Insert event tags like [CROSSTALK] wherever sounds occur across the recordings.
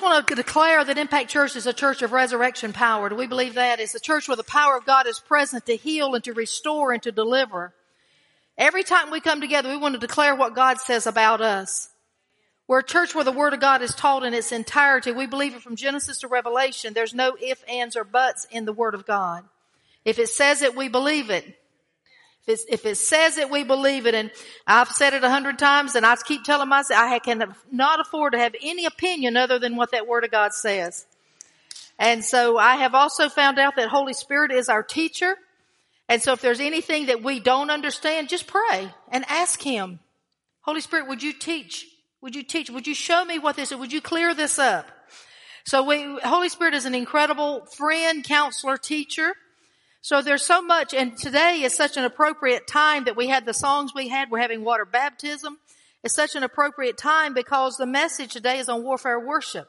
I want to declare that Impact Church is a church of resurrection power. Do we believe that? It's a church where the power of God is present to heal and to restore and to deliver. Every time we come together, we want to declare what God says about us. We're a church where the Word of God is taught in its entirety. We believe it from Genesis to Revelation. There's no ifs, ands, or buts in the Word of God. If it says it, we believe it. If, if it says it, we believe it. And I've said it a hundred times and I keep telling myself I can not afford to have any opinion other than what that Word of God says. And so I have also found out that Holy Spirit is our teacher. And so if there's anything that we don't understand, just pray and ask Him. Holy Spirit, would you teach? Would you teach? Would you show me what this is? Would you clear this up? So we, Holy Spirit is an incredible friend, counselor, teacher. So there's so much, and today is such an appropriate time that we had the songs we had. We're having water baptism. It's such an appropriate time because the message today is on warfare worship.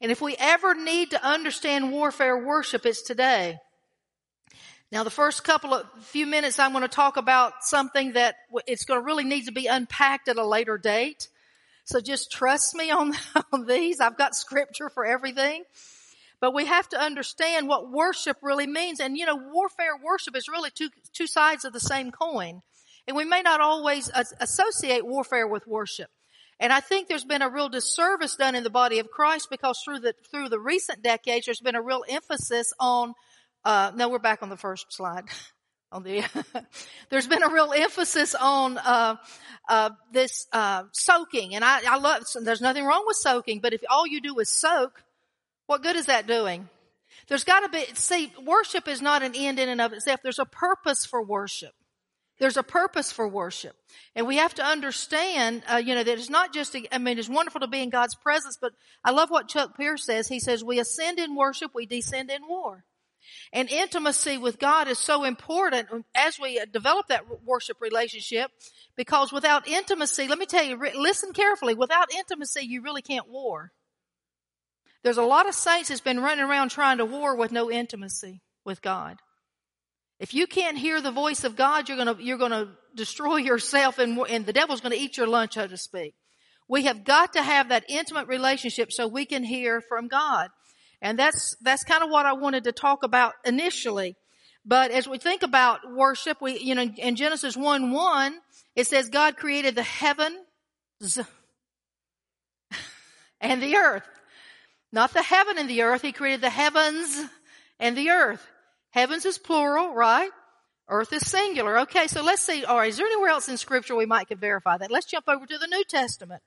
And if we ever need to understand warfare worship, it's today. Now the first couple of few minutes I'm going to talk about something that it's going to really need to be unpacked at a later date. So just trust me on, [LAUGHS] on these. I've got scripture for everything. But we have to understand what worship really means. And you know, warfare worship is really two, two sides of the same coin. And we may not always associate warfare with worship. And I think there's been a real disservice done in the body of Christ because through the, through the recent decades, there's been a real emphasis on, uh, no, we're back on the first slide. [LAUGHS] on the, [LAUGHS] there's been a real emphasis on, uh, uh, this, uh, soaking. And I, I love, there's nothing wrong with soaking, but if all you do is soak, what good is that doing? There's got to be, see, worship is not an end in and of itself. There's a purpose for worship. There's a purpose for worship. And we have to understand, uh, you know, that it's not just, a, I mean, it's wonderful to be in God's presence, but I love what Chuck Pierce says. He says, we ascend in worship, we descend in war. And intimacy with God is so important as we develop that worship relationship because without intimacy, let me tell you, listen carefully, without intimacy, you really can't war. There's a lot of saints that's been running around trying to war with no intimacy with God. If you can't hear the voice of God, you're gonna, you're gonna destroy yourself and, and the devil's gonna eat your lunch, so to speak. We have got to have that intimate relationship so we can hear from God. And that's, that's kind of what I wanted to talk about initially. But as we think about worship, we, you know, in Genesis 1 1, it says God created the heavens [LAUGHS] and the earth. Not the heaven and the earth. He created the heavens and the earth. Heavens is plural, right? Earth is singular. Okay, so let's see. All right, is there anywhere else in scripture we might could verify that? Let's jump over to the New Testament.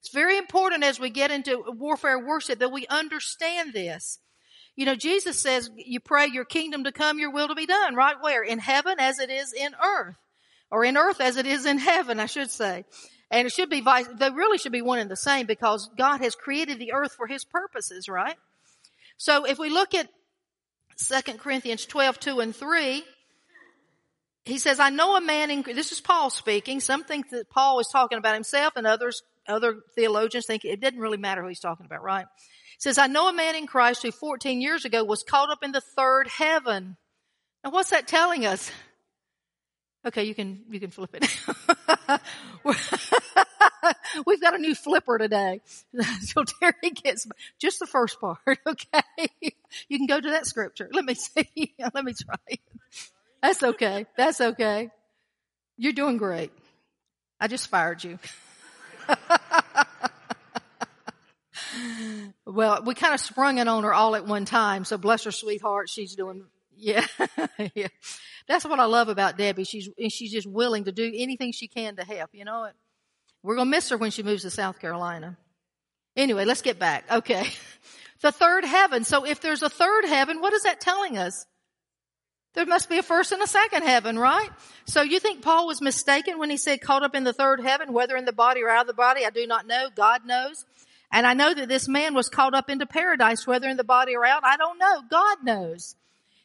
It's very important as we get into warfare worship that we understand this. You know, Jesus says you pray your kingdom to come, your will to be done, right where? In heaven as it is in earth. Or in earth as it is in heaven, I should say. And it should be vice, they really should be one and the same because God has created the earth for his purposes, right? So if we look at 2 Corinthians 12, 2 and 3, he says, I know a man in, this is Paul speaking. Some think that Paul is talking about himself and others, other theologians think it didn't really matter who he's talking about, right? He says, I know a man in Christ who 14 years ago was caught up in the third heaven. Now what's that telling us? Okay, you can, you can flip it. [LAUGHS] We've got a new flipper today. [LAUGHS] So Terry gets just the first part, [LAUGHS] okay? You can go to that scripture. Let me see. Let me try. That's okay. That's okay. You're doing great. I just fired you. well, we kind of sprung it on her all at one time. So bless her sweetheart. She's doing, yeah, yeah. That's what I love about Debbie. She's, she's just willing to do anything she can to help. You know, we're to miss her when she moves to South Carolina. Anyway, let's get back. Okay. [LAUGHS] The third heaven. So if there's a third heaven, what is that telling us? There must be a first and a second heaven, right? So you think Paul was mistaken when he said caught up in the third heaven, whether in the body or out of the body? I do not know. God knows. And I know that this man was caught up into paradise, whether in the body or out. I don't know. God knows.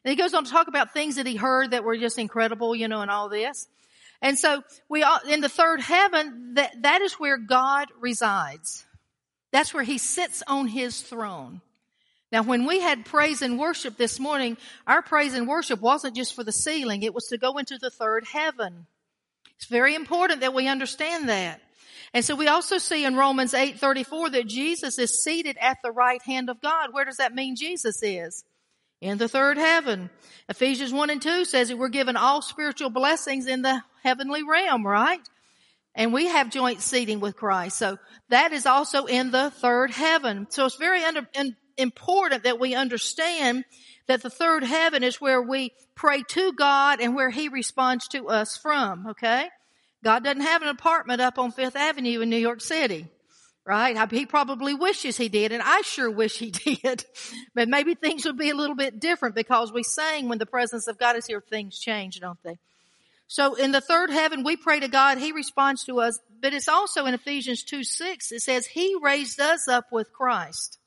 And he goes on to talk about things that he heard that were just incredible, you know, and all this. And so we all, in the third heaven, that, that is where God resides. That's where he sits on his throne. Now when we had praise and worship this morning, our praise and worship wasn't just for the ceiling, it was to go into the third heaven. It's very important that we understand that. And so we also see in Romans 8:34 that Jesus is seated at the right hand of God. Where does that mean Jesus is? In the third heaven. Ephesians 1 and 2 says that we're given all spiritual blessings in the heavenly realm, right? And we have joint seating with Christ. So that is also in the third heaven. So it's very under, in, important that we understand that the third heaven is where we pray to God and where He responds to us from, okay? God doesn't have an apartment up on Fifth Avenue in New York City, right? He probably wishes he did, and I sure wish he [LAUGHS] did. But maybe things would be a little bit different because we sang when the presence of God is here, things change, don't they? So in the third heaven, we pray to God, He responds to us, but it's also in Ephesians 2 6, it says, He raised us up with Christ.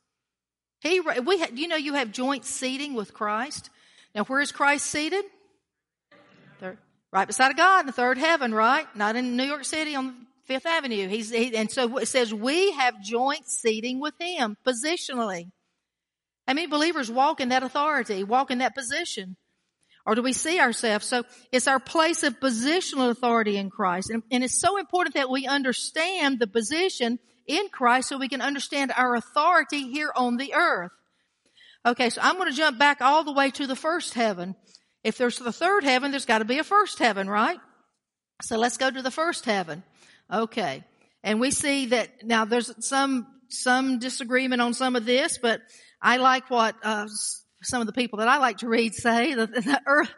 He, we, do you know, you have joint seating with Christ. Now, where is Christ seated? Third, right beside of God in the third heaven, right? Not in New York City on Fifth Avenue. He's, he, and so it says we have joint seating with Him positionally. How many believers walk in that authority, walk in that position? Or do we see ourselves? So it's our place of positional authority in Christ. And, and, it's so important that we understand the position in Christ so we can understand our authority here on the earth. Okay, so I'm going to jump back all the way to the first heaven. If there's the third heaven, there's got to be a first heaven, right? So let's go to the first heaven. Okay. And we see that now there's some, some disagreement on some of this, but I like what, uh, some of the people that I like to read say [LAUGHS] that the earth,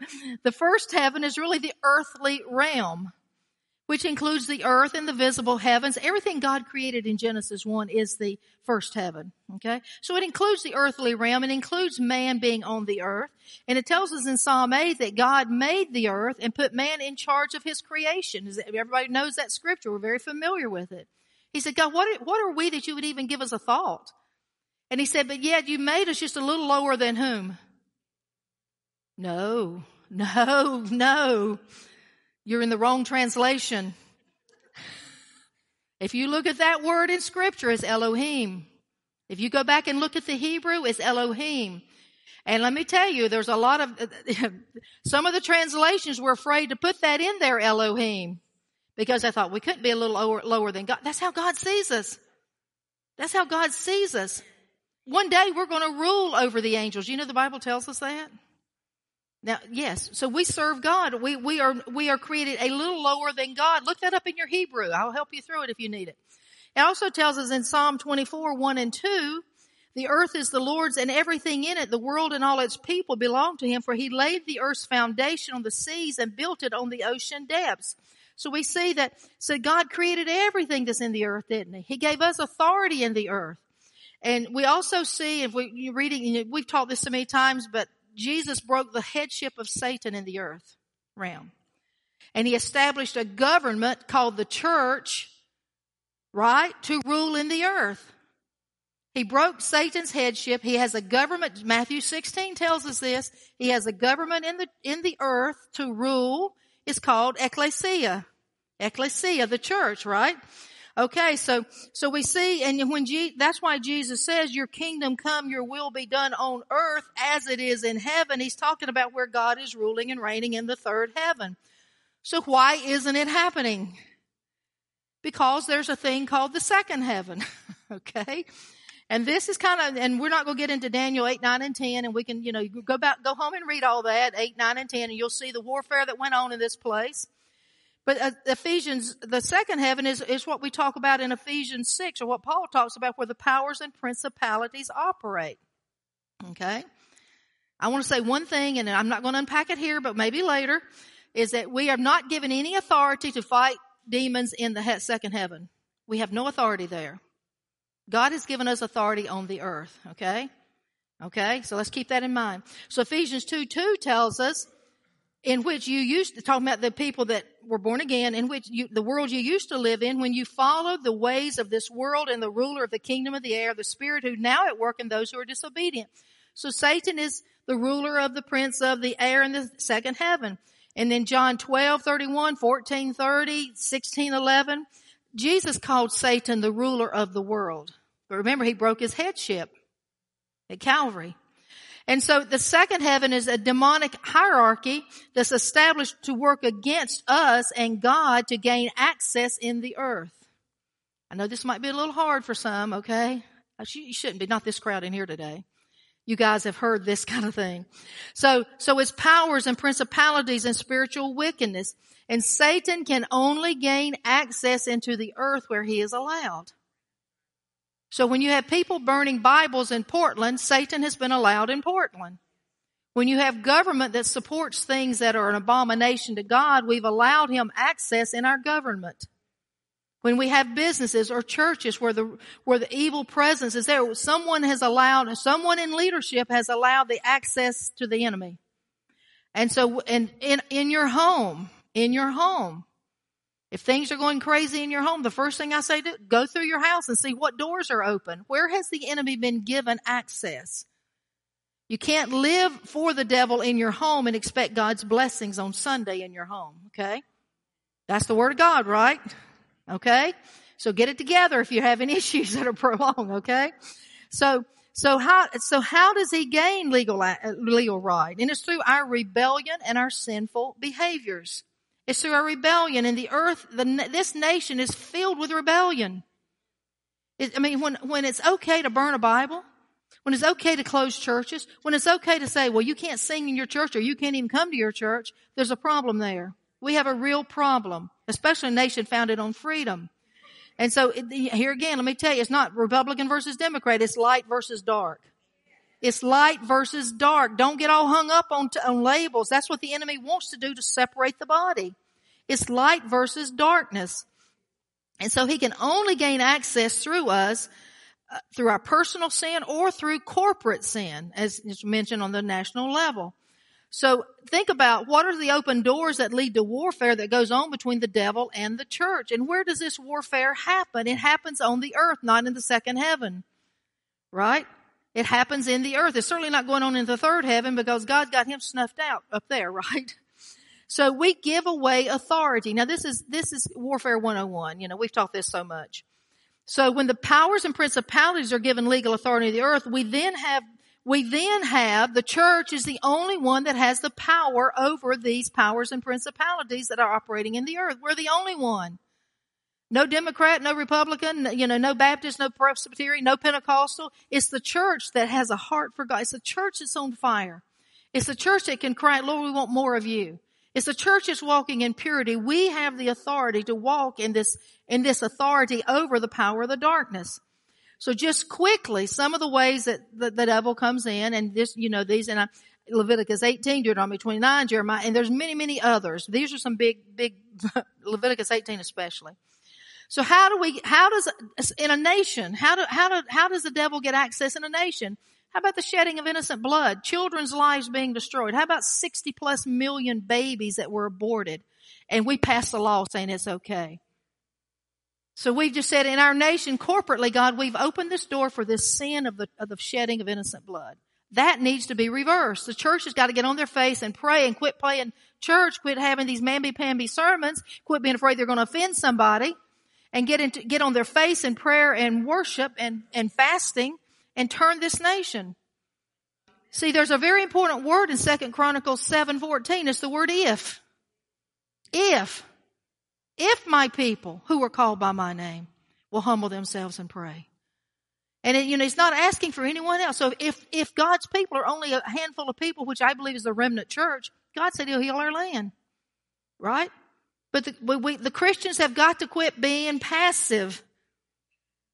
the first heaven is really the earthly realm which includes the earth and the visible heavens. Everything God created in Genesis 1 is the first heaven. Okay? So it includes the earthly realm. It includes man being on the earth. And it tells us in Psalm 8 that God made the earth and put man in charge of his creation. Everybody knows that scripture. We're very familiar with it. He said, God, what, what are we that you would even give us a thought? And he said, but yet you made us just a little lower than whom? No, [LAUGHS] no, no. You're in the wrong translation. If you look at that word in scripture, it's Elohim. If you go back and look at the Hebrew, it's Elohim. And let me tell you, there's a lot of, [LAUGHS] some of the translations were afraid to put that in there, Elohim, because they thought we couldn't be a little lower, lower than God. That's how God sees us. That's how God sees us. One day we're going to rule over the angels. You know the Bible tells us that? Now, yes, so we serve God. We, we are, we are created a little lower than God. Look that up in your Hebrew. I'll help you through it if you need it. It also tells us in Psalm 24, 1 and 2, the earth is the Lord's and everything in it, the world and all its people belong to him, for he laid the earth's foundation on the seas and built it on the ocean depths. So we see that, so God created everything that's in the earth, didn't he? He gave us authority in the earth. And we also see, if we, you're reading, we've taught this so many times, but Jesus broke the headship of Satan in the earth realm. And he established a government called the church, right, to rule in the earth. He broke Satan's headship. He has a government. Matthew 16 tells us this. He has a government in the, in the earth to rule. It's called ecclesia. Ecclesia, the church, right? Okay, so, so we see, and when Je- that's why Jesus says, your kingdom come, your will be done on earth as it is in heaven. He's talking about where God is ruling and reigning in the third heaven. So why isn't it happening? Because there's a thing called the second heaven. [LAUGHS] okay? And this is kind of, and we're not going to get into Daniel 8, 9, and 10, and we can, you know, go back, go home and read all that, 8, 9, and 10, and you'll see the warfare that went on in this place. But uh, Ephesians, the second heaven is, is what we talk about in Ephesians 6 or what Paul talks about where the powers and principalities operate. Okay? I want to say one thing and I'm not going to unpack it here, but maybe later, is that we are not given any authority to fight demons in the second heaven. We have no authority there. God has given us authority on the earth. Okay? Okay? So let's keep that in mind. So Ephesians 2 2 tells us in which you used to talk about the people that were born again, in which you, the world you used to live in, when you followed the ways of this world and the ruler of the kingdom of the air, the spirit who now at work in those who are disobedient. So Satan is the ruler of the prince of the air in the second heaven. And then John 12, 31, 14, 30, 16, 11, Jesus called Satan the ruler of the world. But remember, he broke his headship at Calvary. And so the second heaven is a demonic hierarchy that's established to work against us and God to gain access in the earth. I know this might be a little hard for some, okay? Uh, you shouldn't be, not this crowd in here today. You guys have heard this [LAUGHS] kind of thing. So, so it's powers and principalities and spiritual wickedness. And Satan can only gain access into the earth where he is allowed. So when you have people burning Bibles in Portland, Satan has been allowed in Portland. When you have government that supports things that are an abomination to God, we've allowed him access in our government. When we have businesses or churches where the, where the evil presence is there, someone has allowed, someone in leadership has allowed the access to the enemy. And so in, in, in your home, in your home, if things are going crazy in your home, the first thing I say to go through your house and see what doors are open. Where has the enemy been given access? You can't live for the devil in your home and expect God's blessings on Sunday in your home. Okay. That's the word of God, right? Okay? So get it together if you're having [LAUGHS] issues that are prolonged, okay? So, so how, so how does he gain legal, uh, legal right? And it's through our rebellion and our sinful behaviors. It's through our rebellion and the earth, the, this nation is filled with rebellion. It, I mean, when, when it's okay to burn a Bible, when it's okay to close churches, when it's okay to say, well, you can't sing in your church or you can't even come to your church, there's a problem there. We have a real problem, especially a nation founded on freedom. And so here again, let me tell you, it's not Republican versus Democrat. It's light versus dark. It's light versus dark. Don't get all hung up on, on labels. That's what the enemy wants to do to separate the body. It's light versus darkness. And so he can only gain access through us uh, through our personal sin or through corporate sin, as is mentioned on the national level. So think about what are the open doors that lead to warfare that goes on between the devil and the church. And where does this warfare happen? It happens on the earth, not in the second heaven. Right? It happens in the earth. It's certainly not going on in the third heaven because God's got him snuffed out up there, [LAUGHS] right? So we give away authority. Now this is, this is warfare 101. You know, we've taught this so much. So when the powers and principalities are given legal authority to the earth, we then have we then have the church is the only one that has the power over these powers and principalities that are operating in the earth. We're the only one. No Democrat, no Republican, you know, no Baptist, no Presbyterian, no Pentecostal. It's the church that has a heart for God. It's the church that's on fire. It's the church that can cry, Lord, we want more of you. It's the church that's walking in purity. We have the authority to walk in this, in this authority over the power of the darkness. So just quickly, some of the ways that the, the devil comes in and this, you know, these, and I, Leviticus 18, Deuteronomy 29, Jeremiah, and there's many, many others. These are some big, big, [LAUGHS] Leviticus 18 especially. So how do we, how does, in a nation, how do, how do, how does the devil get access in a nation? How about the shedding of innocent blood? Children's lives being destroyed? How about 60 plus million babies that were aborted? And we passed a law saying it's okay. So we've just said in our nation corporately, God, we've opened this door for this sin of the, of the shedding of innocent blood. That needs to be reversed. The church has got to get on their face and pray and quit playing church, quit having these mamby-pamby sermons, quit being afraid they're going to offend somebody and get into, get on their face in prayer and worship and, and fasting and turn this nation. See, there's a very important word in Second Chronicles 7:14. It's the word if. If. If my people who are called by my name will humble themselves and pray. And it, you know, it's not asking for anyone else. So if, if God's people are only a handful of people, which I believe is the remnant church, God said he'll heal our land. Right? But the, we, the Christians have got to quit being passive.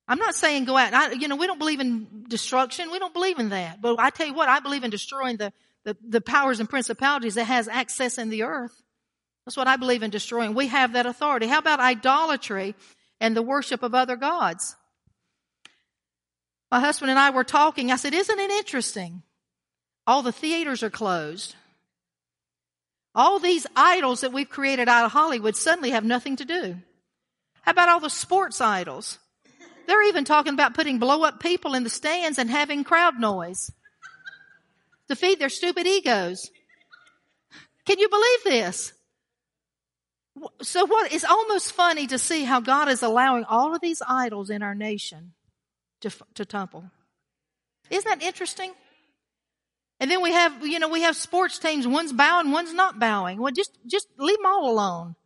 I'm not saying go out. I, you know, we don't believe in destruction. We don't believe in that. But I tell you what, I believe in destroying the, the, the powers and principalities that has access in the earth. That's what I believe in destroying. We have that authority. How about idolatry and the worship of other gods? My husband and I were talking. I said, Isn't it interesting? All the theaters are closed. All these idols that we've created out of Hollywood suddenly have nothing to do. How about all the sports idols? They're even talking about putting blow up people in the stands and having crowd noise to feed their stupid egos. Can you believe this? So what, it's almost funny to see how God is allowing all of these idols in our nation to, to tumble. Isn't that interesting? And then we have, you know, we have sports teams, one's bowing, one's not bowing. Well, just, just leave them all alone.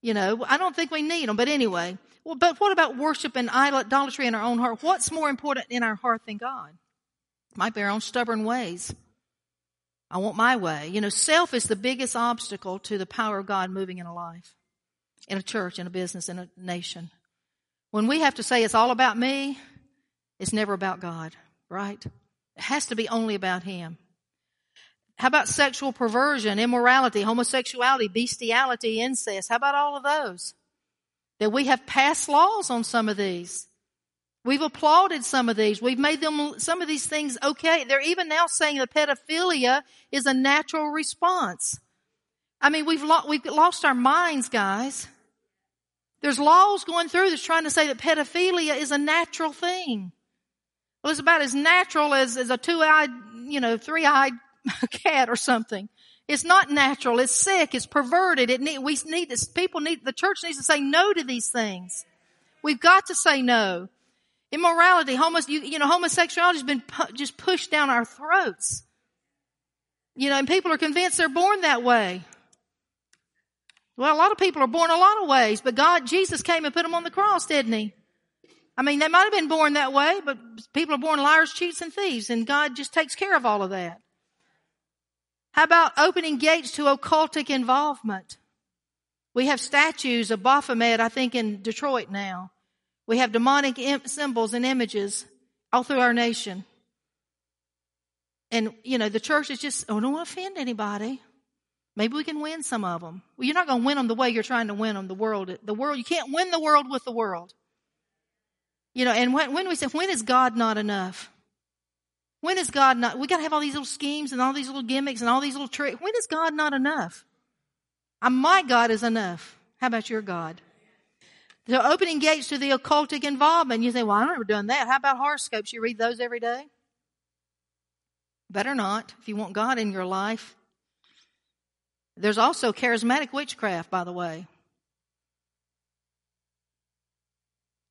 You know, I don't think we need them, but anyway, Well, but what about worship and idolatry in our own heart? What's more important in our heart than God? Might be our own stubborn ways. I want my way. You know, self is the biggest obstacle to the power of God moving in a life, in a church, in a business, in a nation. When we have to say it's all about me, it's never about God, right? It has to be only about Him. How about sexual perversion, immorality, homosexuality, bestiality, incest? How about all of those? That we have passed laws on some of these. We've applauded some of these. We've made them, some of these things okay. They're even now saying that pedophilia is a natural response. I mean, we've, lo- we've lost our minds, guys. There's laws going through that's trying to say that pedophilia is a natural thing. Well, it's about as natural as, as a two-eyed, you know, three-eyed [LAUGHS] cat or something. It's not natural. It's sick. It's perverted. It need, we need this. People need, the church needs to say no to these things. We've got to say no. Immorality, homos, you, you know, homosexuality has been pu- just pushed down our throats. You know, and people are convinced they're born that way. Well, a lot of people are born a lot of ways, but God, Jesus came and put them on the cross, didn't he? I mean, they might have been born that way, but people are born liars, cheats, and thieves, and God just takes care of all of that. How about opening gates to occultic involvement? We have statues of Baphomet, I think, in Detroit now. We have demonic symbols and images all through our nation. And, you know, the church is just, oh, don't want to offend anybody. Maybe we can win some of them. Well, you're not going to win them the way you're trying to win them. The world, the world, you can't win the world with the world. You know, and when, when we say, when is God not enough? When is God not, we got to have all these little schemes and all these little gimmicks and all these little tricks. When is God not enough? Uh, my God is enough. How about your God? So opening gates to the occultic involvement. You say, well, I've never done that. How about horoscopes? You read those every day? Better not if you want God in your life. There's also charismatic witchcraft, by the way.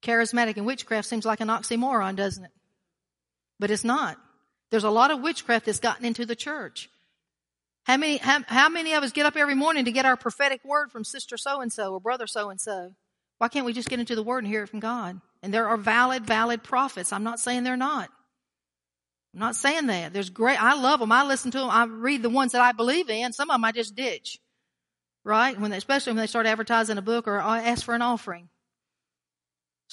Charismatic and witchcraft seems like an oxymoron, doesn't it? But it's not. There's a lot of witchcraft that's gotten into the church. How many, how, how many of us get up every morning to get our prophetic word from sister so and so or brother so and so? Why can't we just get into the Word and hear it from God? And there are valid, valid prophets. I'm not saying they're not. I'm not saying that. There's great, I love them. I listen to them. I read the ones that I believe in. Some of them I just ditch. Right? When they, especially when they start advertising a book or uh, ask for an offering.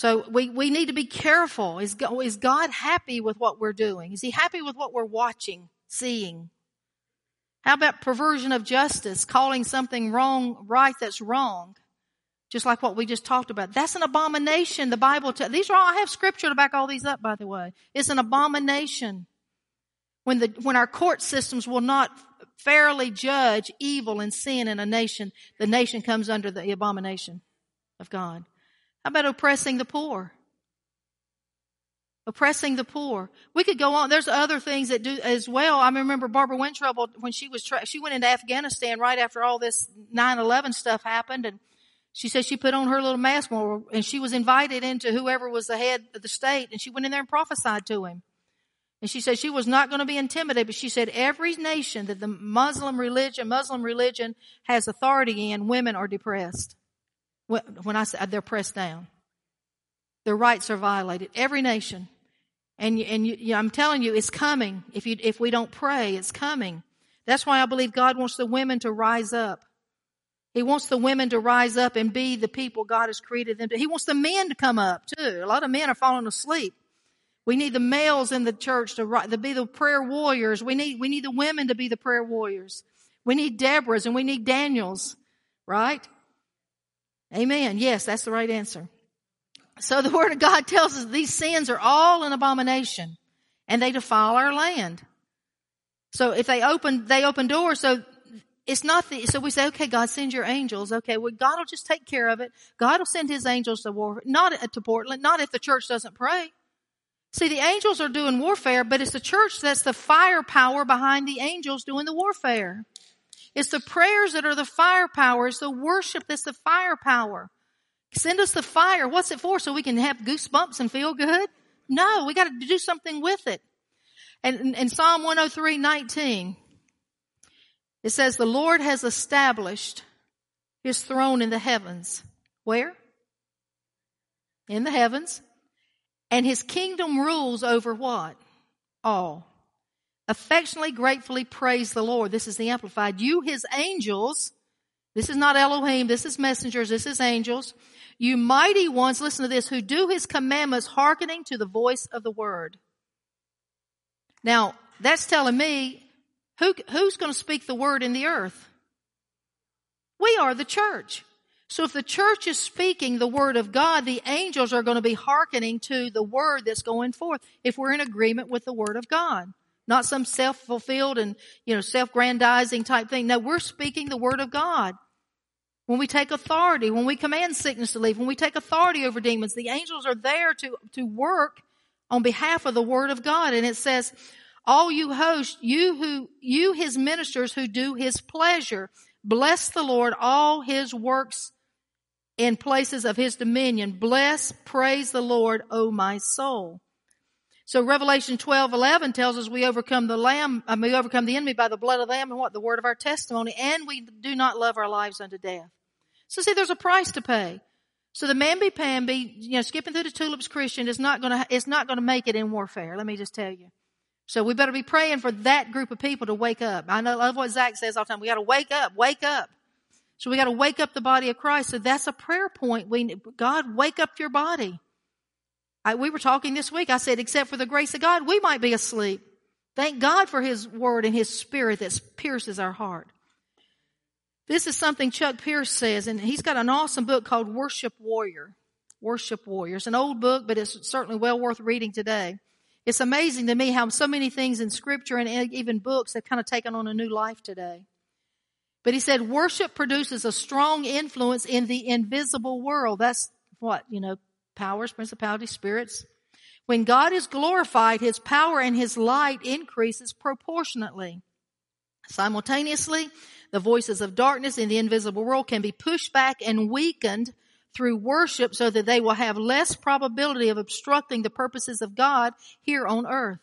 So we, we need to be careful. Is is God happy with what we're doing? Is He happy with what we're watching, seeing? How about perversion of justice, calling something wrong right that's wrong? Just like what we just talked about. That's an abomination. The Bible, t- these are all, I have scripture to back all these up, by the way. It's an abomination. When the, when our court systems will not fairly judge evil and sin in a nation, the nation comes under the abomination of God. How about oppressing the poor? Oppressing the poor. We could go on. There's other things that do as well. I remember Barbara Wentroble when she was, tra- she went into Afghanistan right after all this 9-11 stuff happened and she said she put on her little mask and she was invited into whoever was the head of the state and she went in there and prophesied to him. And she said she was not going to be intimidated, but she said every nation that the Muslim religion, Muslim religion has authority in, women are depressed. When I say they're pressed down. Their rights are violated. Every nation. And, and you, I'm telling you, it's coming. If you, if we don't pray, it's coming. That's why I believe God wants the women to rise up. He wants the women to rise up and be the people God has created them to. He wants the men to come up too. A lot of men are falling asleep. We need the males in the church to, to be the prayer warriors. We need, we need the women to be the prayer warriors. We need Deborahs and we need Daniels, right? Amen. Yes, that's the right answer. So the word of God tells us these sins are all an abomination and they defile our land. So if they open, they open doors. So it's not the, so we say, okay, God, send your angels. Okay, well, God will just take care of it. God will send his angels to war, not to Portland, not if the church doesn't pray. See, the angels are doing warfare, but it's the church that's the firepower behind the angels doing the warfare. It's the prayers that are the firepower. It's the worship that's the firepower. Send us the fire. What's it for? So we can have goosebumps and feel good? No, we got to do something with it. And in Psalm 103, 19, it says, the Lord has established his throne in the heavens. Where? in the heavens, and his kingdom rules over what? All. Affectionately, gratefully praise the Lord. This is the Amplified. You, his angels, this is not Elohim, this is messengers, this is angels. You mighty ones, listen to this, who do his commandments hearkening to the voice of the word. Now, that's telling me who, who's going to speak the word in the earth? We are the church. So if the church is speaking the word of God, the angels are going to be hearkening to the word that's going forth if we're in agreement with the word of God. Not some self-fulfilled and, you know, self-grandizing type thing. No, we're speaking the word of God. When we take authority, when we command sickness to leave, when we take authority over demons, the angels are there to, to work on behalf of the word of God. And it says, all you hosts, you who, you his ministers who do his pleasure, bless the Lord, all his works in places of his dominion. Bless, praise the Lord, O my soul. So Revelation 12, 11 tells us we overcome the lamb, uh, we overcome the enemy by the blood of the lamb and what? The word of our testimony. And we do not love our lives unto death. So see, there's a price to pay. So the mamby-pamby, you know, skipping through the tulips Christian is not gonna, it's not gonna make it in warfare. Let me just tell you. So we better be praying for that group of people to wake up. I know, I love what Zach says all the time. We gotta wake up, wake up. So we gotta wake up the body of Christ. So that's a prayer point. We, God, wake up your body. I, we were talking this week. I said, except for the grace of God, we might be asleep. Thank God for His Word and His Spirit that pierces our heart. This is something Chuck Pierce says, and he's got an awesome book called Worship Warrior. Worship Warrior. It's an old book, but it's certainly well worth reading today. It's amazing to me how so many things in scripture and even books have kind of taken on a new life today. But he said worship produces a strong influence in the invisible world. That's what, you know, powers, principalities, spirits. When God is glorified, his power and his light increases proportionately. Simultaneously, the voices of darkness in the invisible world can be pushed back and weakened through worship so that they will have less probability of obstructing the purposes of God here on earth.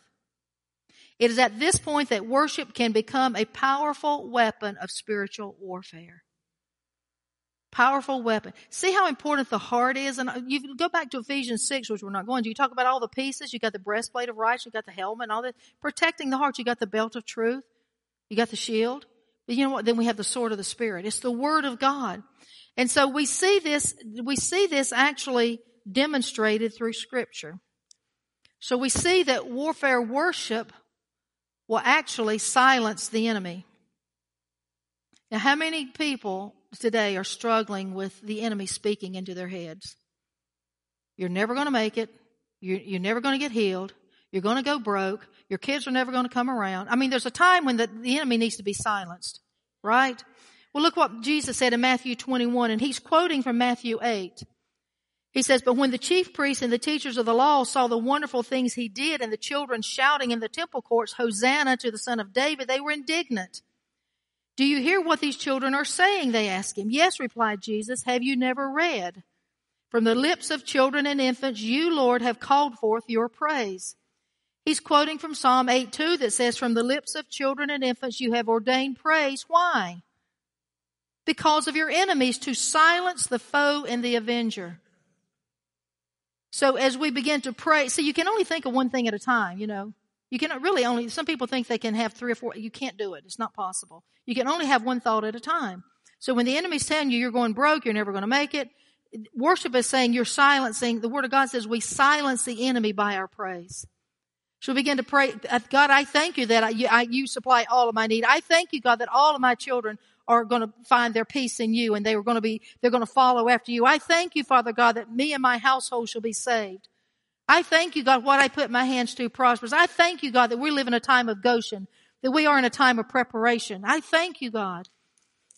It is at this point that worship can become a powerful weapon of spiritual warfare. Powerful weapon. See how important the heart is? And uh, you go back to Ephesians 6, which we're not going to. You talk about all the pieces. You got the breastplate of righteousness. You got the helmet and all that. Protecting the heart. You got the belt of truth. You got the shield. But you know what? Then we have the sword of the Spirit. It's the Word of God. And so we see this, we see this actually demonstrated through scripture. So we see that warfare worship will actually silence the enemy. Now, how many people today are struggling with the enemy speaking into their heads? You're never going to make it. You're, you're never going to get healed. You're going to go broke. Your kids are never going to come around. I mean, there's a time when the, the enemy needs to be silenced, right? Well, look what Jesus said in Matthew 21, and he's quoting from Matthew 8. He says, But when the chief priests and the teachers of the law saw the wonderful things he did and the children shouting in the temple courts, Hosanna to the son of David, they were indignant. Do you hear what these children are saying? They asked him. Yes, replied Jesus. Have you never read? From the lips of children and infants, you, Lord, have called forth your praise. He's quoting from Psalm 8 2 that says, From the lips of children and infants, you have ordained praise. Why? because of your enemies to silence the foe and the avenger. So as we begin to pray, see, you can only think of one thing at a time, you know. You cannot really only, some people think they can have three or four. You can't do it. It's not possible. You can only have one thought at a time. So when the enemy's telling you you're going broke, you're never going to make it, worship is saying you're silencing, the word of God says we silence the enemy by our praise. We begin to pray, uh, God, I thank you that I, you, I, you supply all of my need. I thank you, God, that all of my children are going to find their peace in you and they are going to be, they're going to follow after you. I thank you, Father God, that me and my household shall be saved. I thank you, God, what I put my hands to prospers. I thank you, God, that we live in a time of Goshen, that we are in a time of preparation. I thank you, God,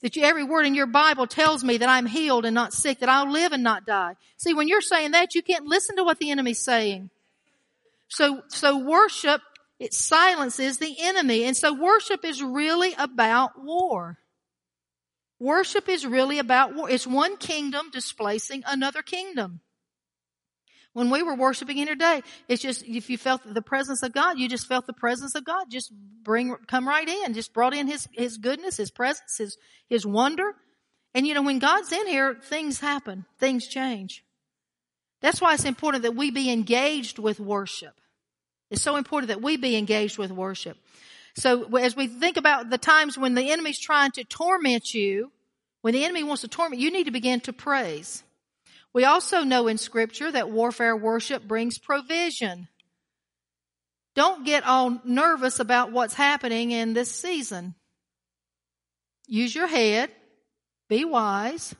that you, every word in your Bible tells me that I'm healed and not sick, that I'll live and not die. See, when you're saying that, you can't listen to what the enemy's saying. So, so worship, it silences the enemy. And so worship is really about war. Worship is really about war. It's one kingdom displacing another kingdom. When we were worshiping in today, it's just, if you felt the presence of God, you just felt the presence of God. Just bring, come right in. Just brought in His, His goodness, His presence, His, His wonder. And you know, when God's in here, things happen. Things change. That's why it's important that we be engaged with worship. It's so important that we be engaged with worship. So as we think about the times when the enemy's trying to torment you, when the enemy wants to torment, you, you need to begin to praise. We also know in scripture that warfare worship brings provision. Don't get all nervous about what's happening in this season. Use your head. Be wise.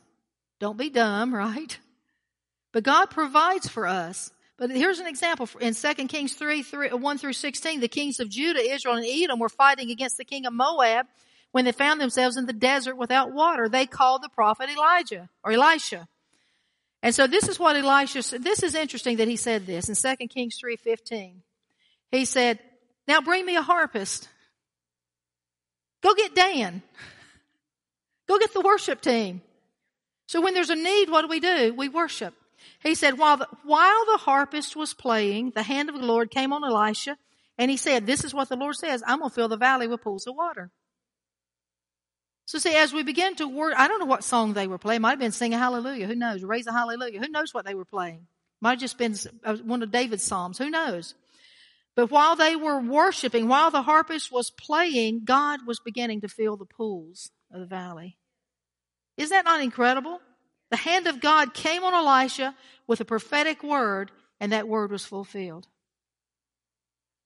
Don't be dumb, [LAUGHS] right? But God provides for us. But here's an example in 2 Kings 3, 3, 1 through 16. The kings of Judah, Israel, and Edom were fighting against the king of Moab when they found themselves in the desert without water. They called the prophet Elijah or Elisha. And so this is what Elisha said. This is interesting that he said this in 2 Kings 3.15. He said, now bring me a harpist. Go get Dan. Go get the worship team. So when there's a need, what do we do? We worship. He said, while the, while the harpist was playing, the hand of the Lord came on Elisha and he said, this is what the Lord says, I'm going to fill the valley with pools of water. So see, as we begin to work, I don't know what song they were playing. Might have been singing hallelujah. Who knows? Raise a hallelujah. Who knows what they were playing? Might have just been uh, one of David's psalms. Who knows? But while they were worshiping, while the harpist was playing, God was beginning to fill the pools of the valley. Is that not incredible? The hand of God came on Elisha with a prophetic word, and that word was fulfilled.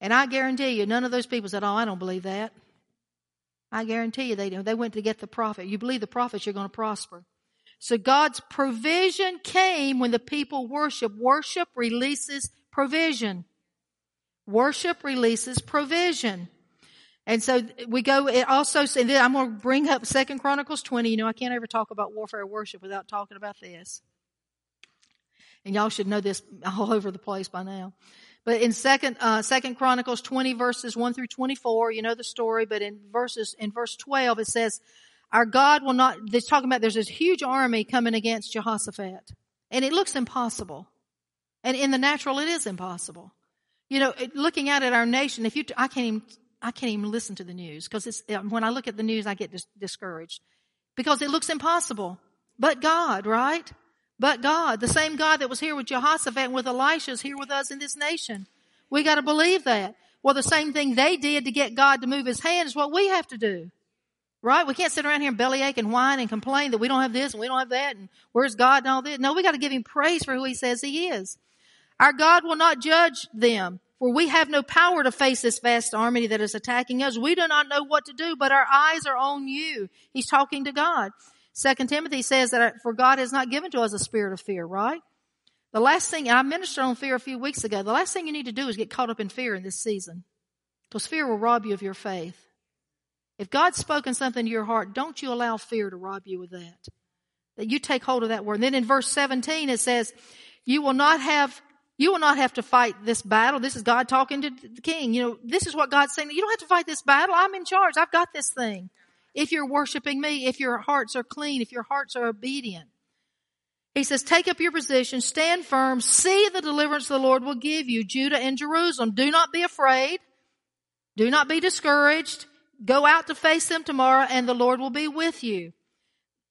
And I guarantee you, none of those people said, Oh, I don't believe that. I guarantee you they do. They went to get the prophet. You believe the prophets, you're going to prosper. So God's provision came when the people worship. Worship releases provision. Worship releases provision. And so we go, it also, and then I'm going to bring up Second Chronicles 20. You know, I can't ever talk about warfare worship without talking about this. And y'all should know this all over the place by now. But in second, uh, second Chronicles 20 verses 1 through 24, you know the story, but in verses, in verse 12 it says, our God will not, they're talking about there's this huge army coming against Jehoshaphat. And it looks impossible. And in the natural it is impossible. You know, looking out at our nation, if you, I can't even, I can't even listen to the news because it's, when I look at the news, I get dis- discouraged because it looks impossible. But God, right? But God, the same God that was here with Jehoshaphat and with Elisha is here with us in this nation. We got to believe that. Well, the same thing they did to get God to move his hand is what we have to do. Right? We can't sit around here and bellyache and whine and complain that we don't have this and we don't have that and where's God and all this. No, we got to give him praise for who he says he is. Our God will not judge them, for we have no power to face this vast army that is attacking us. We do not know what to do, but our eyes are on you. He's talking to God. Second Timothy says that uh, for God has not given to us a spirit of fear, right? The last thing, I ministered on fear a few weeks ago, the last thing you need to do is get caught up in fear in this season. Because fear will rob you of your faith. If God's spoken something to your heart, don't you allow fear to rob you of that. That you take hold of that word. And then in verse 17 it says, you will not have, you will not have to fight this battle. This is God talking to the king. You know, this is what God's saying. You don't have to fight this battle. I'm in charge. I've got this thing if you're worshiping me, if your hearts are clean, if your hearts are obedient. He says, take up your position, stand firm, see the deliverance the Lord will give you, Judah and Jerusalem. Do not be afraid. Do not be discouraged. Go out to face them tomorrow and the Lord will be with you.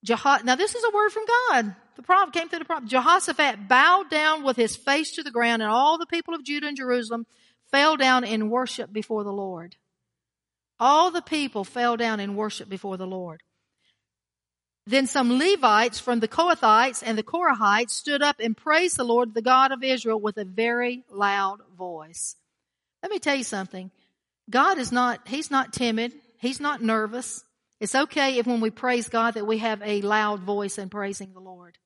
Now this is a word from God. The prophet came through the prophet. Jehoshaphat bowed down with his face to the ground and all the people of Judah and Jerusalem fell down in worship before the Lord. All the people fell down and worshiped before the Lord. Then some Levites from the Kohathites and the Korahites stood up and praised the Lord, the God of Israel, with a very loud voice. Let me tell you something. God is not, He's not timid. He's not nervous. It's okay if when we praise God that we have a loud voice in praising the Lord.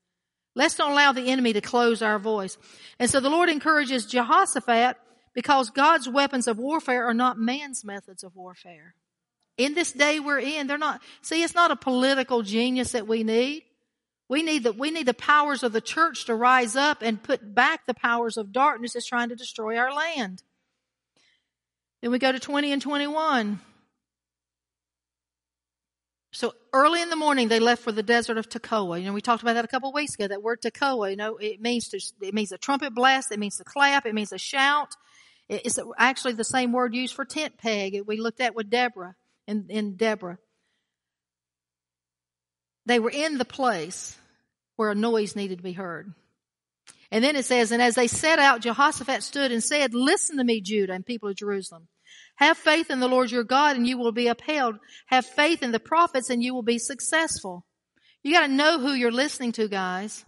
Let's don't allow the enemy to close our voice. And so the Lord encourages Jehoshaphat because God's weapons of warfare are not man's methods of warfare. In this day we're in, they're not, see, it's not a political genius that we need. We need the, we need the powers of the church to rise up and put back the powers of darkness that's trying to destroy our land. Then we go to 20 and 21. So early in the morning, they left for the desert of Tekoa. You know, we talked about that a couple of weeks ago. That word Tekoa, you know, it means to, it means a trumpet blast. It means to clap. It means a shout. It's actually the same word used for tent peg that we looked at with Deborah in, in Deborah. They were in the place where a noise needed to be heard. And then it says, and as they set out, Jehoshaphat stood and said, listen to me, Judah and people of Jerusalem. Have faith in the Lord your God and you will be upheld. Have faith in the prophets and you will be successful. You gotta know who you're listening to, guys.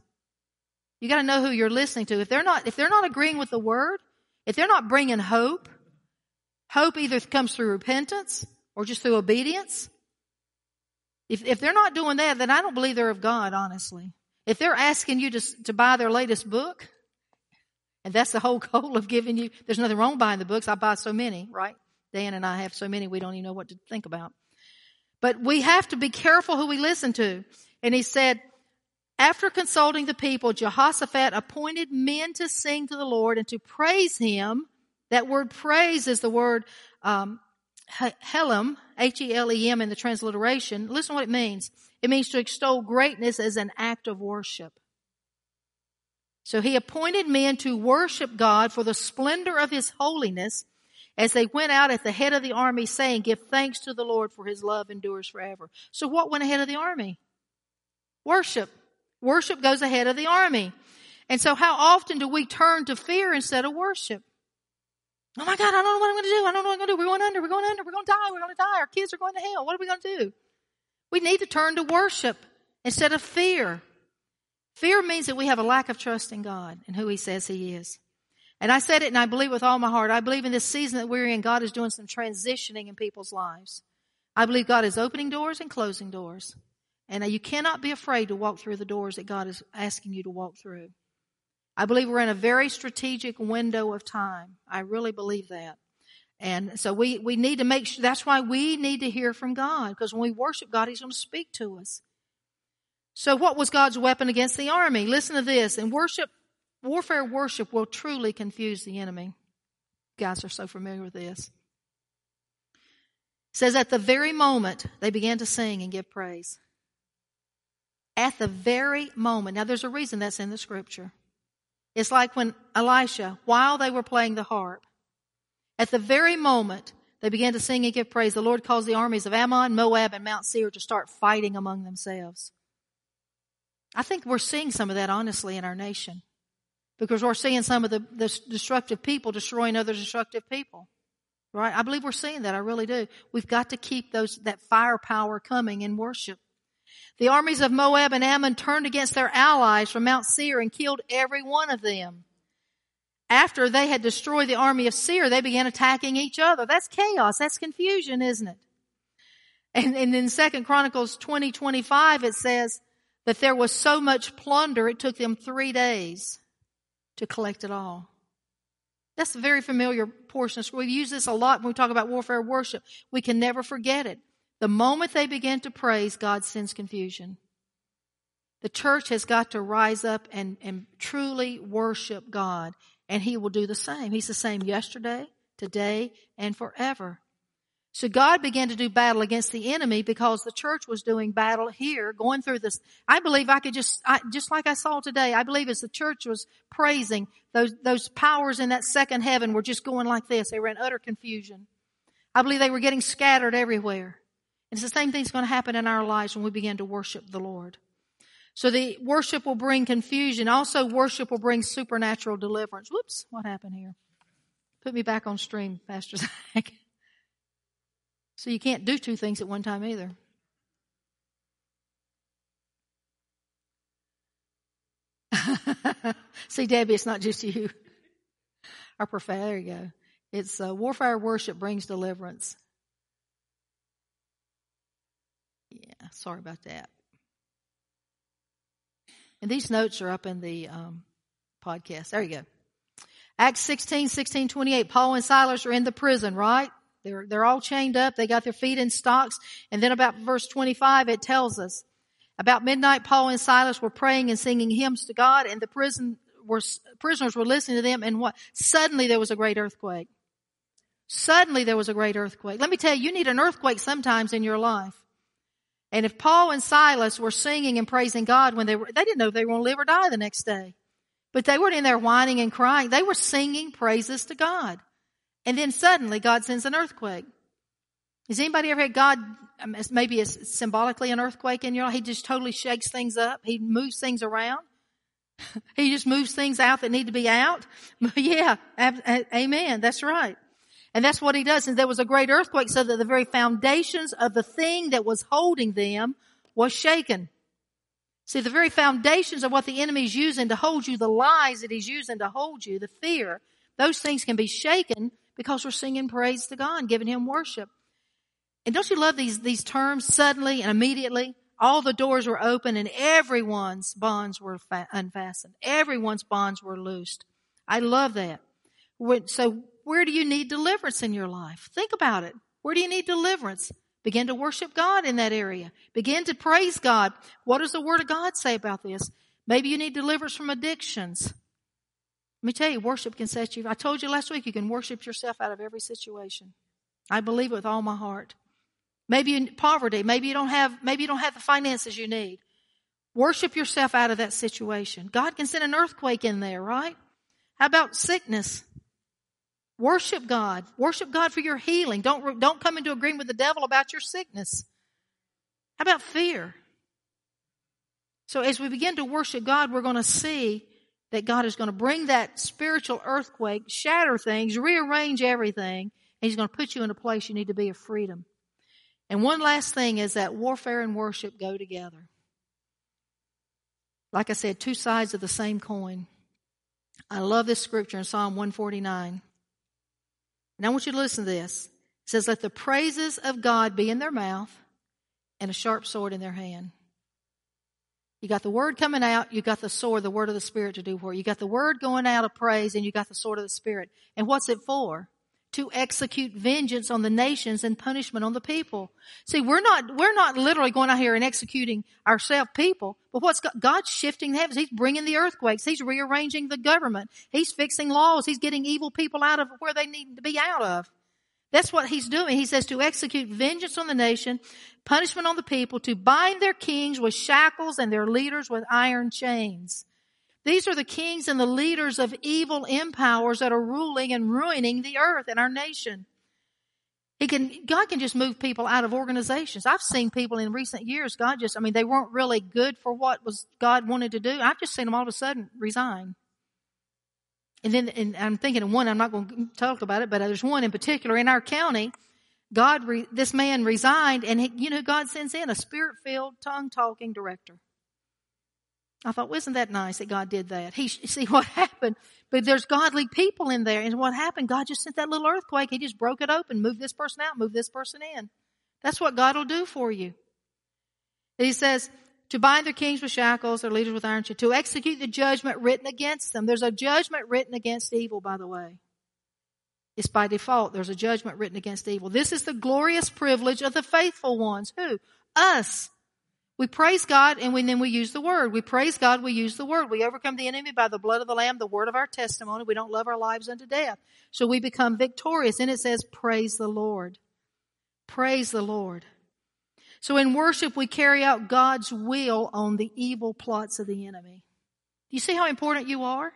You gotta know who you're listening to. If they're not, if they're not agreeing with the word, if they're not bringing hope, hope either comes through repentance or just through obedience. If, if they're not doing that, then I don't believe they're of God, honestly. If they're asking you to, to buy their latest book, and that's the whole [LAUGHS] goal of giving you, there's nothing wrong buying the books. I buy so many, right? Dan and I have so many we don't even know what to think about. But we have to be careful who we listen to. And he said, after consulting the people, Jehoshaphat appointed men to sing to the Lord and to praise him. That word praise is the word um, helem, H-E-L-E-M in the transliteration. Listen what it means. It means to extol greatness as an act of worship. So he appointed men to worship God for the splendor of his holiness as they went out at the head of the army saying, give thanks to the Lord for his love endures forever. So what went ahead of the army? Worship. Worship goes ahead of the army. And so how often do we turn to fear instead of worship? Oh my God, I don't know what I'm going to do. I don't know what I'm going to do. We're going under. We're going under. We're going to die. We're going to die. Our kids are going to hell. What are we going to do? We need to turn to worship instead of fear. Fear means that we have a lack of trust in God and who He says He is. And I said it and I believe with all my heart. I believe in this season that we're in, God is doing some transitioning in people's lives. I believe God is opening doors and closing doors. And you cannot be afraid to walk through the doors that God is asking you to walk through. I believe we're in a very strategic window of time. I really believe that. And so we, we need to make sure, that's why we need to hear from God, because when we worship God, He's going to speak to us. So what was God's weapon against the army? Listen to this. And worship, warfare worship will truly confuse the enemy. You guys are so familiar with this. It says at the very moment they began to sing and give praise. At the very moment. Now there's a reason that's in the scripture. It's like when Elisha, while they were playing the harp, at the very moment they began to sing and give praise, the Lord caused the armies of Ammon, Moab, and Mount Seir to start fighting among themselves. I think we're seeing some of that honestly in our nation because we're seeing some of the, the destructive people destroying other destructive people. Right? I believe we're seeing that. I really do. We've got to keep those, that firepower coming in worship. The armies of Moab and Ammon turned against their allies from Mount Seir and killed every one of them. After they had destroyed the army of Seir, they began attacking each other. That's chaos. That's confusion, isn't it? And, and in Second Chronicles 20, 25, it says, that there was so much plunder, it took them three days to collect it all. That's a very familiar portion. We use this a lot when we talk about warfare worship. We can never forget it. The moment they begin to praise, God sends confusion. The church has got to rise up and, and truly worship God, and He will do the same. He's the same yesterday, today, and forever. So God began to do battle against the enemy because the church was doing battle here, going through this. I believe I could just, I, just like I saw today, I believe as the church was praising, those, those powers in that second heaven were just going like this. They were in utter confusion. I believe they were getting scattered everywhere. It's the same thing's going to happen in our lives when we begin to worship the Lord. So the worship will bring confusion. Also worship will bring supernatural deliverance. Whoops, what happened here? Put me back on stream, Pastor [LAUGHS] Zach. So you can't do two things at one time either. [LAUGHS] See, Debbie, it's not just you. Our prophet, there you go. It's uh, warfare worship brings deliverance. Yeah, sorry about that. And these notes are up in the um, podcast. There you go. Acts 16, 16, 28. Paul and Silas are in the prison, right? They're, they're all chained up. They got their feet in stocks. And then about verse 25, it tells us about midnight, Paul and Silas were praying and singing hymns to God and the prison were, prisoners were listening to them and what? Suddenly there was a great earthquake. Suddenly there was a great earthquake. Let me tell you, you need an earthquake sometimes in your life. And if Paul and Silas were singing and praising God when they were, they didn't know if they were going to live or die the next day. But they weren't in there whining and crying. They were singing praises to God. And then suddenly God sends an earthquake. Has anybody ever had God, um, maybe it's symbolically an earthquake in your life? He just totally shakes things up. He moves things around. [LAUGHS] he just moves things out that need to be out. [LAUGHS] yeah, amen. That's right. And that's what he does. And there was a great earthquake so that the very foundations of the thing that was holding them was shaken. See, the very foundations of what the enemy is using to hold you, the lies that he's using to hold you, the fear, those things can be shaken because we're singing praise to God and giving him worship. And don't you love these, these terms suddenly and immediately? All the doors were open and everyone's bonds were fa- unfastened. Everyone's bonds were loosed. I love that. So where do you need deliverance in your life? Think about it. Where do you need deliverance? Begin to worship God in that area. Begin to praise God. What does the Word of God say about this? Maybe you need deliverance from addictions. Let me tell you, worship can set you. I told you last week you can worship yourself out of every situation. I believe it with all my heart. Maybe in poverty. Maybe you don't have, maybe you don't have the finances you need. Worship yourself out of that situation. God can send an earthquake in there, right? How about sickness? Worship God. Worship God for your healing. Don't, don't come into agreement with the devil about your sickness. How about fear? So as we begin to worship God, we're going to see that God is going to bring that spiritual earthquake, shatter things, rearrange everything, and He's going to put you in a place you need to be of freedom. And one last thing is that warfare and worship go together. Like I said, two sides of the same coin. I love this scripture in Psalm 149. And I want you to listen to this. It says, Let the praises of God be in their mouth and a sharp sword in their hand. You got the word coming out, you got the sword, the word of the Spirit to do for you. You got the word going out of praise, and you got the sword of the Spirit. And what's it for? To execute vengeance on the nations and punishment on the people. See, we're not, we're not literally going out here and executing ourselves people, but what's God, God's shifting the heavens. He's bringing the earthquakes. He's rearranging the government. He's fixing laws. He's getting evil people out of where they need to be out of. That's what he's doing. He says to execute vengeance on the nation, punishment on the people, to bind their kings with shackles and their leaders with iron chains. These are the kings and the leaders of evil empowers that are ruling and ruining the earth and our nation. He can, God can just move people out of organizations. I've seen people in recent years, God just, I mean, they weren't really good for what was God wanted to do. I've just seen them all of a sudden resign. And then, and I'm thinking of one, I'm not going to talk about it, but there's one in particular in our county. God, re, this man resigned and he, you know, God sends in a spirit filled, tongue talking director. I thought, wasn't that nice that God did that? He, see [LAUGHS] what happened, but there's godly people in there. And what happened? God just sent that little earthquake. He just broke it open, moved this person out, moved this person in. That's what God will do for you. He says, to bind their kings with shackles, their leaders with iron, to execute the judgment written against them. There's a judgment written against evil, by the way. It's by default. There's a judgment written against evil. This is the glorious privilege of the faithful ones. Who? Us. We praise God and we, then we use the word. We praise God, we use the word. We overcome the enemy by the blood of the lamb, the word of our testimony. We don't love our lives unto death. So we become victorious. And it says, praise the Lord. Praise the Lord. So in worship, we carry out God's will on the evil plots of the enemy. Do you see how important you are?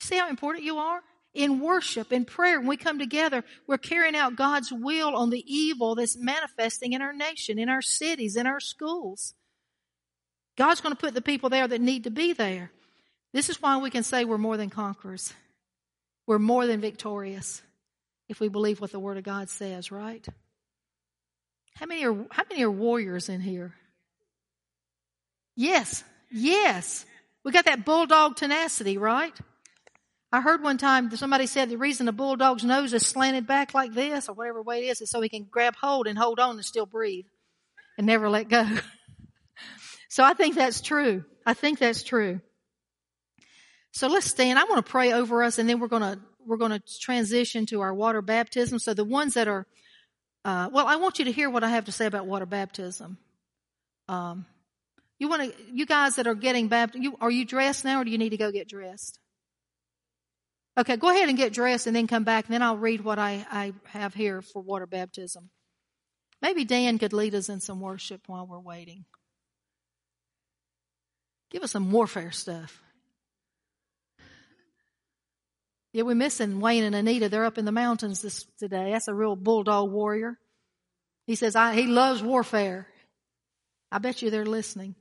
See how important you are? In worship, in prayer, when we come together, we're carrying out God's will on the evil that's manifesting in our nation, in our cities, in our schools. God's going to put the people there that need to be there. This is why we can say we're more than conquerors. We're more than victorious if we believe what the Word of God says, right? How many are, how many are warriors in here? Yes, yes. We got that bulldog tenacity, right? I heard one time somebody said the reason a bulldog's nose is slanted back like this or whatever way it is is so he can grab hold and hold on and still breathe and never let go. [LAUGHS] so I think that's true. I think that's true. So let's stand. I want to pray over us and then we're going to, we're to transition to our water baptism. So the ones that are, uh, well, I want you to hear what I have to say about water baptism. Um, you want to, you guys that are getting baptized, you, are you dressed now or do you need to go get dressed? Okay, go ahead and get dressed and then come back, and then I'll read what I, I have here for water baptism. Maybe Dan could lead us in some worship while we're waiting. Give us some warfare stuff. Yeah, we're missing Wayne and Anita. They're up in the mountains this today. That's a real bulldog warrior. He says I, he loves warfare. I bet you they're listening.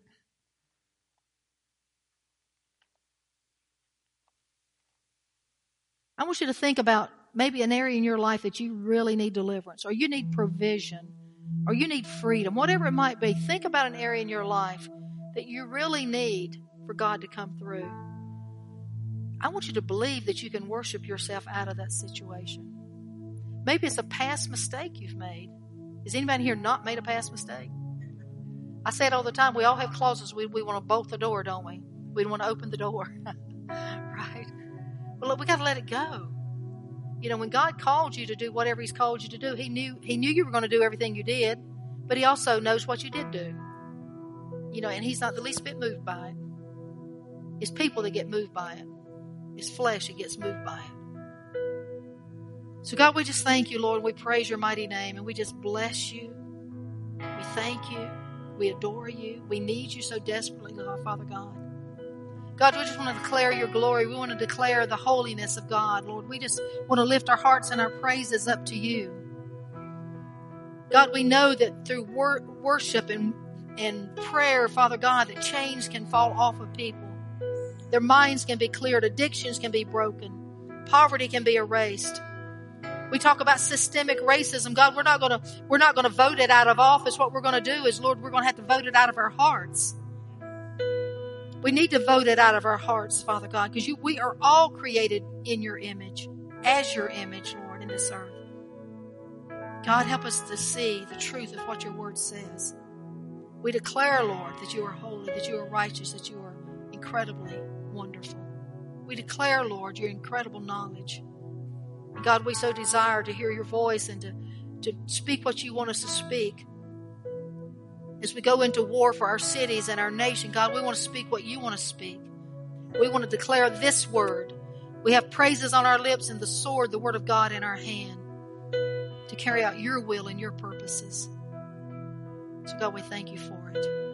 I want you to think about maybe an area in your life that you really need deliverance or you need provision or you need freedom, whatever it might be. Think about an area in your life that you really need for God to come through. I want you to believe that you can worship yourself out of that situation. Maybe it's a past mistake you've made. Has anybody here not made a past mistake? I say it all the time. We all have clauses. We, we want to bolt the door, don't we? We don't want to open the door. [LAUGHS] right? But we got to let it go. You know, when God called you to do whatever He's called you to do, He knew He knew you were going to do everything you did, but He also knows what you did do. You know, and He's not the least bit moved by it. It's people that get moved by it. It's flesh that gets moved by it. So God, we just thank you, Lord. We praise your mighty name and we just bless you. We thank you. We adore you. We need you so desperately, Lord, Father God. God, we just want to declare your glory. We want to declare the holiness of God, Lord. We just want to lift our hearts and our praises up to you. God, we know that through wor- worship and, and prayer, Father God, that chains can fall off of people. Their minds can be cleared, addictions can be broken, poverty can be erased. We talk about systemic racism. God, we're not to we're not going to vote it out of office. What we're going to do is, Lord, we're going to have to vote it out of our hearts. We need to vote it out of our hearts, Father God, because we are all created in your image, as your image, Lord, in this earth. God, help us to see the truth of what your word says. We declare, Lord, that you are holy, that you are righteous, that you are incredibly wonderful. We declare, Lord, your incredible knowledge. And God, we so desire to hear your voice and to, to speak what you want us to speak. As we go into war for our cities and our nation, God, we want to speak what you want to speak. We want to declare this word. We have praises on our lips and the sword, the word of God, in our hand to carry out your will and your purposes. So, God, we thank you for it.